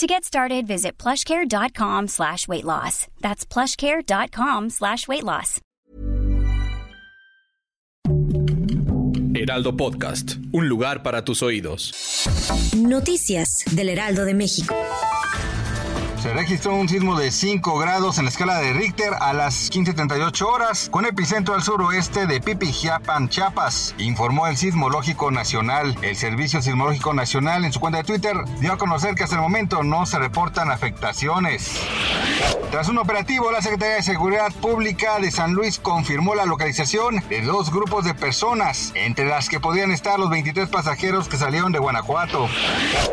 To get started, visit plushcare.com slash weight loss. That's plushcare.com slash weight loss. Heraldo Podcast, un lugar para tus oídos. Noticias del Heraldo de México. Se registró un sismo de 5 grados en la escala de Richter a las 15.38 horas, con epicentro al suroeste de Pipijiapan, Chiapas, informó el Sismológico Nacional. El Servicio Sismológico Nacional en su cuenta de Twitter dio a conocer que hasta el momento no se reportan afectaciones. Tras un operativo, la Secretaría de Seguridad Pública de San Luis confirmó la localización de dos grupos de personas, entre las que podían estar los 23 pasajeros que salieron de Guanajuato.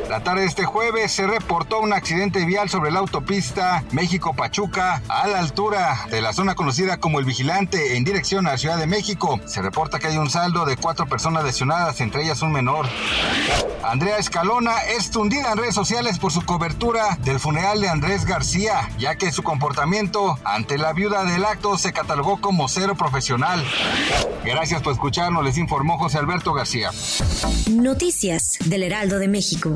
La tarde de este jueves se reportó un accidente vial sobre autopista México-Pachuca a la altura de la zona conocida como El Vigilante en dirección a la Ciudad de México. Se reporta que hay un saldo de cuatro personas lesionadas, entre ellas un menor. Andrea Escalona es tundida en redes sociales por su cobertura del funeral de Andrés García, ya que su comportamiento ante la viuda del acto se catalogó como cero profesional. Gracias por escucharnos, les informó José Alberto García. Noticias del Heraldo de México.